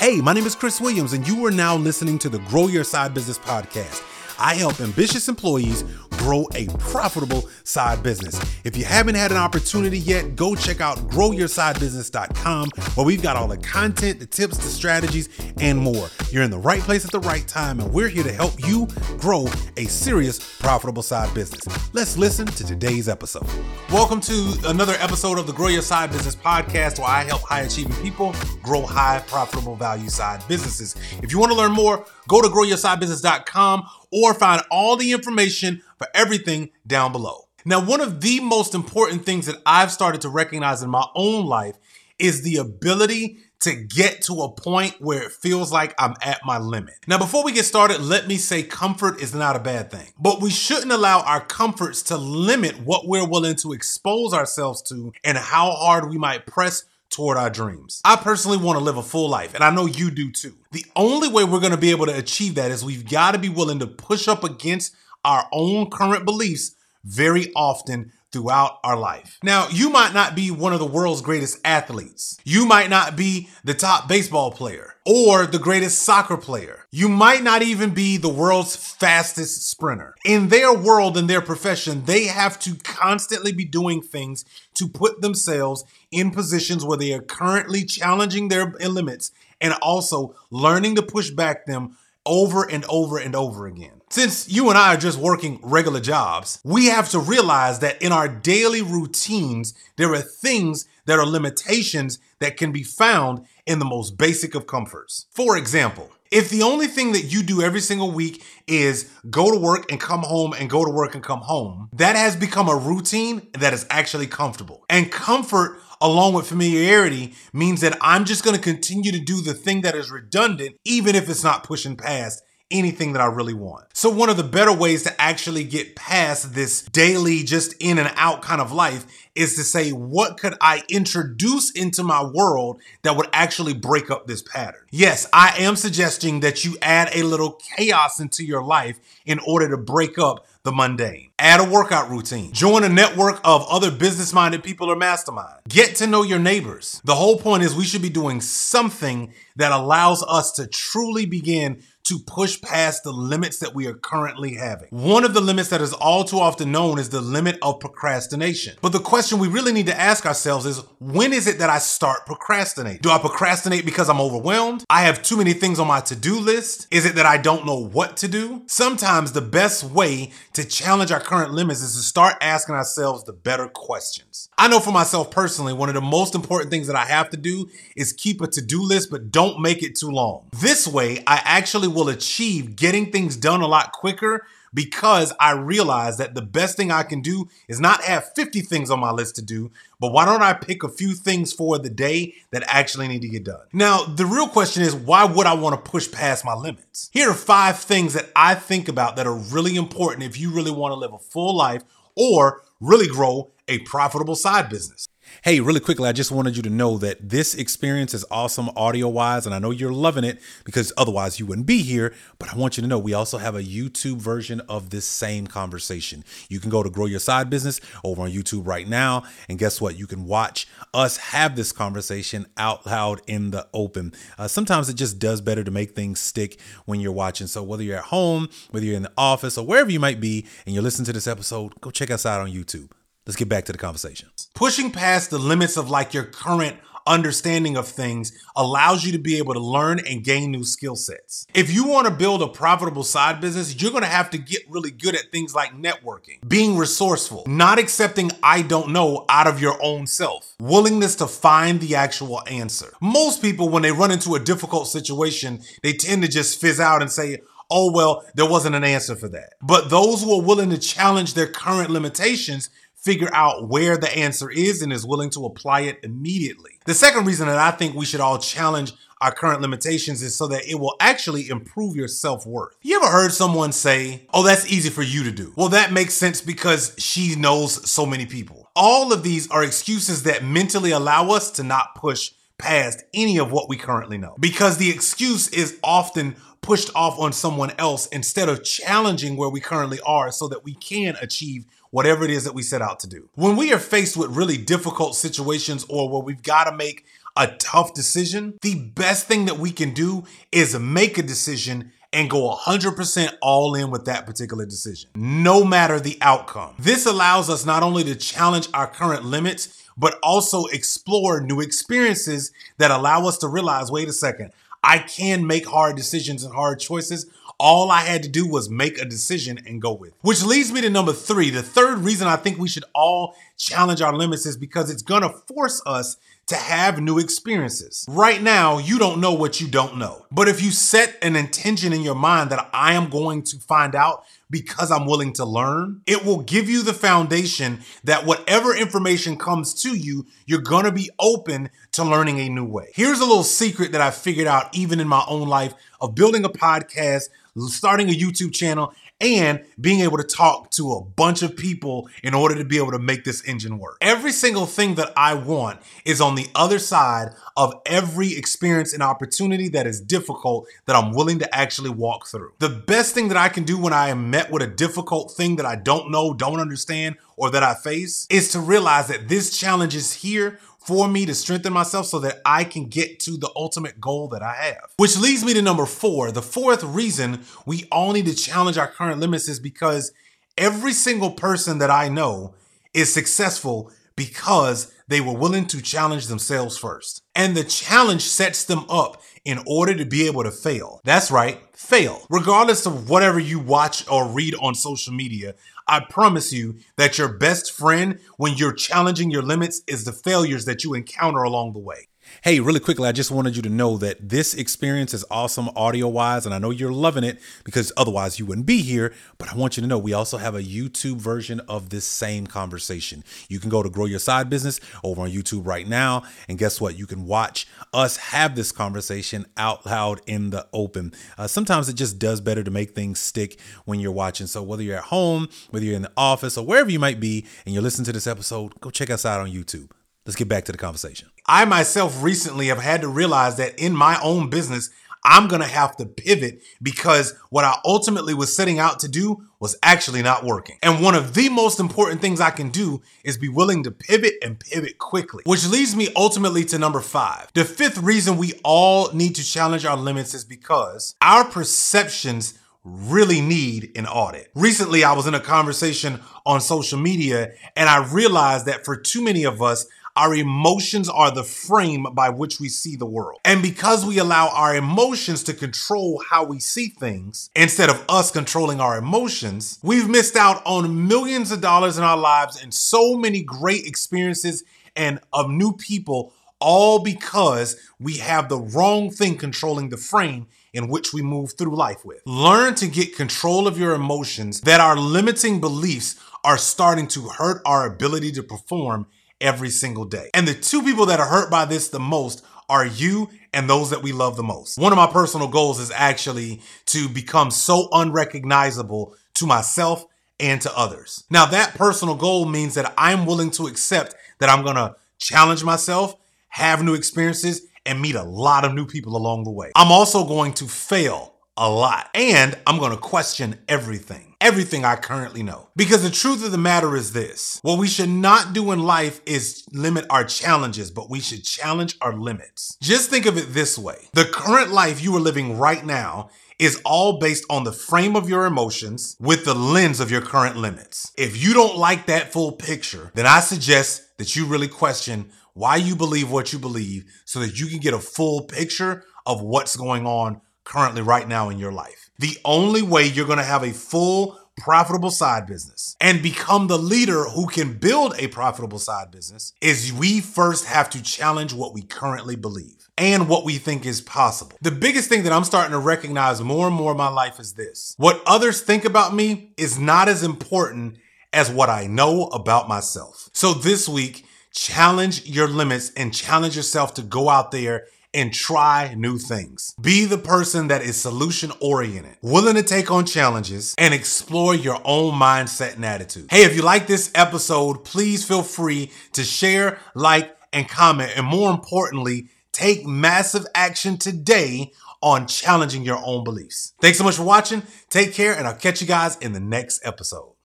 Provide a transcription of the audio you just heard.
Hey, my name is Chris Williams, and you are now listening to the Grow Your Side Business podcast. I help ambitious employees grow a profitable side business. If you haven't had an opportunity yet, go check out growyoursidebusiness.com where we've got all the content, the tips, the strategies, and more. You're in the right place at the right time, and we're here to help you grow a serious, profitable side business. Let's listen to today's episode. Welcome to another episode of the Grow Your Side Business podcast where I help high achieving people grow high, profitable value side businesses. If you want to learn more, go to growyoursidebusiness.com or find all the information for everything down below. Now, one of the most important things that I've started to recognize in my own life is the ability to get to a point where it feels like I'm at my limit. Now, before we get started, let me say comfort is not a bad thing, but we shouldn't allow our comforts to limit what we're willing to expose ourselves to and how hard we might press toward our dreams. I personally want to live a full life, and I know you do too. The only way we're going to be able to achieve that is we've got to be willing to push up against our own current beliefs very often throughout our life. Now, you might not be one of the world's greatest athletes. You might not be the top baseball player or the greatest soccer player. You might not even be the world's fastest sprinter. In their world in their profession, they have to constantly be doing things to put themselves in positions where they are currently challenging their limits and also learning to push back them over and over and over again. Since you and I are just working regular jobs, we have to realize that in our daily routines, there are things that are limitations that can be found in the most basic of comforts. For example, if the only thing that you do every single week is go to work and come home and go to work and come home, that has become a routine that is actually comfortable. And comfort along with familiarity means that I'm just going to continue to do the thing that is redundant, even if it's not pushing past anything that I really want. So, one of the better ways to actually get past this daily, just in and out kind of life is to say, what could I introduce into my world that would actually break up this pattern? Yes, I am suggesting that you add a little chaos into your life in order to break up the mundane. Add a workout routine. Join a network of other business minded people or mastermind. Get to know your neighbors. The whole point is we should be doing something that allows us to truly begin to push past the limits that we are currently having. One of the limits that is all too often known is the limit of procrastination. But the question we really need to ask ourselves is when is it that I start procrastinating? Do I procrastinate because I'm overwhelmed? I have too many things on my to do list? Is it that I don't know what to do? Sometimes the best way to challenge our current limits is to start asking ourselves the better questions. I know for myself personally, one of the most important things that I have to do is keep a to do list, but don't make it too long. This way, I actually will achieve getting things done a lot quicker because I realize that the best thing I can do is not have 50 things on my list to do, but why don't I pick a few things for the day that actually need to get done? Now, the real question is why would I want to push past my limits? Here are five things that I think about that are really important if you really want to live a full life or really grow a profitable side business. Hey, really quickly, I just wanted you to know that this experience is awesome audio wise, and I know you're loving it because otherwise you wouldn't be here. But I want you to know we also have a YouTube version of this same conversation. You can go to Grow Your Side Business over on YouTube right now, and guess what? You can watch us have this conversation out loud in the open. Uh, sometimes it just does better to make things stick when you're watching. So whether you're at home, whether you're in the office, or wherever you might be, and you're listening to this episode, go check us out on YouTube. Let's get back to the conversation. Pushing past the limits of like your current understanding of things allows you to be able to learn and gain new skill sets. If you want to build a profitable side business, you're going to have to get really good at things like networking, being resourceful, not accepting I don't know out of your own self, willingness to find the actual answer. Most people, when they run into a difficult situation, they tend to just fizz out and say, oh, well, there wasn't an answer for that. But those who are willing to challenge their current limitations figure out where the answer is and is willing to apply it immediately. The second reason that I think we should all challenge our current limitations is so that it will actually improve your self worth. You ever heard someone say, Oh, that's easy for you to do? Well, that makes sense because she knows so many people. All of these are excuses that mentally allow us to not push past any of what we currently know because the excuse is often pushed off on someone else instead of challenging where we currently are so that we can achieve whatever it is that we set out to do. When we are faced with really difficult situations or where we've got to make a tough decision, the best thing that we can do is make a decision and go 100% all in with that particular decision, no matter the outcome. This allows us not only to challenge our current limits, but also explore new experiences that allow us to realize wait a second, I can make hard decisions and hard choices. All I had to do was make a decision and go with. Which leads me to number three. The third reason I think we should all challenge our limits is because it's gonna force us to have new experiences. Right now, you don't know what you don't know. But if you set an intention in your mind that I am going to find out because I'm willing to learn, it will give you the foundation that whatever information comes to you, you're gonna be open to learning a new way. Here's a little secret that I figured out even in my own life of building a podcast, starting a YouTube channel, and being able to talk to a bunch of people in order to be able to make this engine work. Every single thing that I want is on the other side of every experience and opportunity that is difficult that I'm willing to actually walk through. The best thing that I can do when I am met with a difficult thing that I don't know, don't understand, or that I face is to realize that this challenge is here for me to strengthen myself so that I can get to the ultimate goal that I have. Which leads me to number four. The fourth reason we all need to challenge our current limits is because every single person that I know is successful because they were willing to challenge themselves first. And the challenge sets them up in order to be able to fail. That's right, fail. Regardless of whatever you watch or read on social media, I promise you that your best friend when you're challenging your limits is the failures that you encounter along the way. Hey, really quickly, I just wanted you to know that this experience is awesome audio wise, and I know you're loving it because otherwise you wouldn't be here. But I want you to know we also have a YouTube version of this same conversation. You can go to Grow Your Side Business over on YouTube right now, and guess what? You can watch us have this conversation out loud in the open. Uh, sometimes it just does better to make things stick when you're watching. So whether you're at home, whether you're in the office, or wherever you might be, and you're listening to this episode, go check us out on YouTube. Let's get back to the conversation. I myself recently have had to realize that in my own business, I'm going to have to pivot because what I ultimately was setting out to do was actually not working. And one of the most important things I can do is be willing to pivot and pivot quickly, which leads me ultimately to number five. The fifth reason we all need to challenge our limits is because our perceptions really need an audit. Recently, I was in a conversation on social media and I realized that for too many of us, our emotions are the frame by which we see the world. And because we allow our emotions to control how we see things instead of us controlling our emotions, we've missed out on millions of dollars in our lives and so many great experiences and of new people all because we have the wrong thing controlling the frame in which we move through life with. Learn to get control of your emotions that our limiting beliefs are starting to hurt our ability to perform every single day. And the two people that are hurt by this the most are you and those that we love the most. One of my personal goals is actually to become so unrecognizable to myself and to others. Now, that personal goal means that I'm willing to accept that I'm gonna challenge myself, have new experiences, and meet a lot of new people along the way. I'm also going to fail a lot and I'm gonna question everything everything I currently know. Because the truth of the matter is this what we should not do in life is limit our challenges, but we should challenge our limits. Just think of it this way the current life you are living right now is all based on the frame of your emotions with the lens of your current limits. If you don't like that full picture, then I suggest that you really question why you believe what you believe so that you can get a full picture of what's going on currently right now in your life the only way you're going to have a full profitable side business and become the leader who can build a profitable side business is we first have to challenge what we currently believe and what we think is possible. The biggest thing that I'm starting to recognize more and more in my life is this. What others think about me is not as important as what I know about myself. So this week, challenge your limits and challenge yourself to go out there and try new things. Be the person that is solution oriented, willing to take on challenges and explore your own mindset and attitude. Hey, if you like this episode, please feel free to share, like, and comment. And more importantly, take massive action today on challenging your own beliefs. Thanks so much for watching. Take care, and I'll catch you guys in the next episode.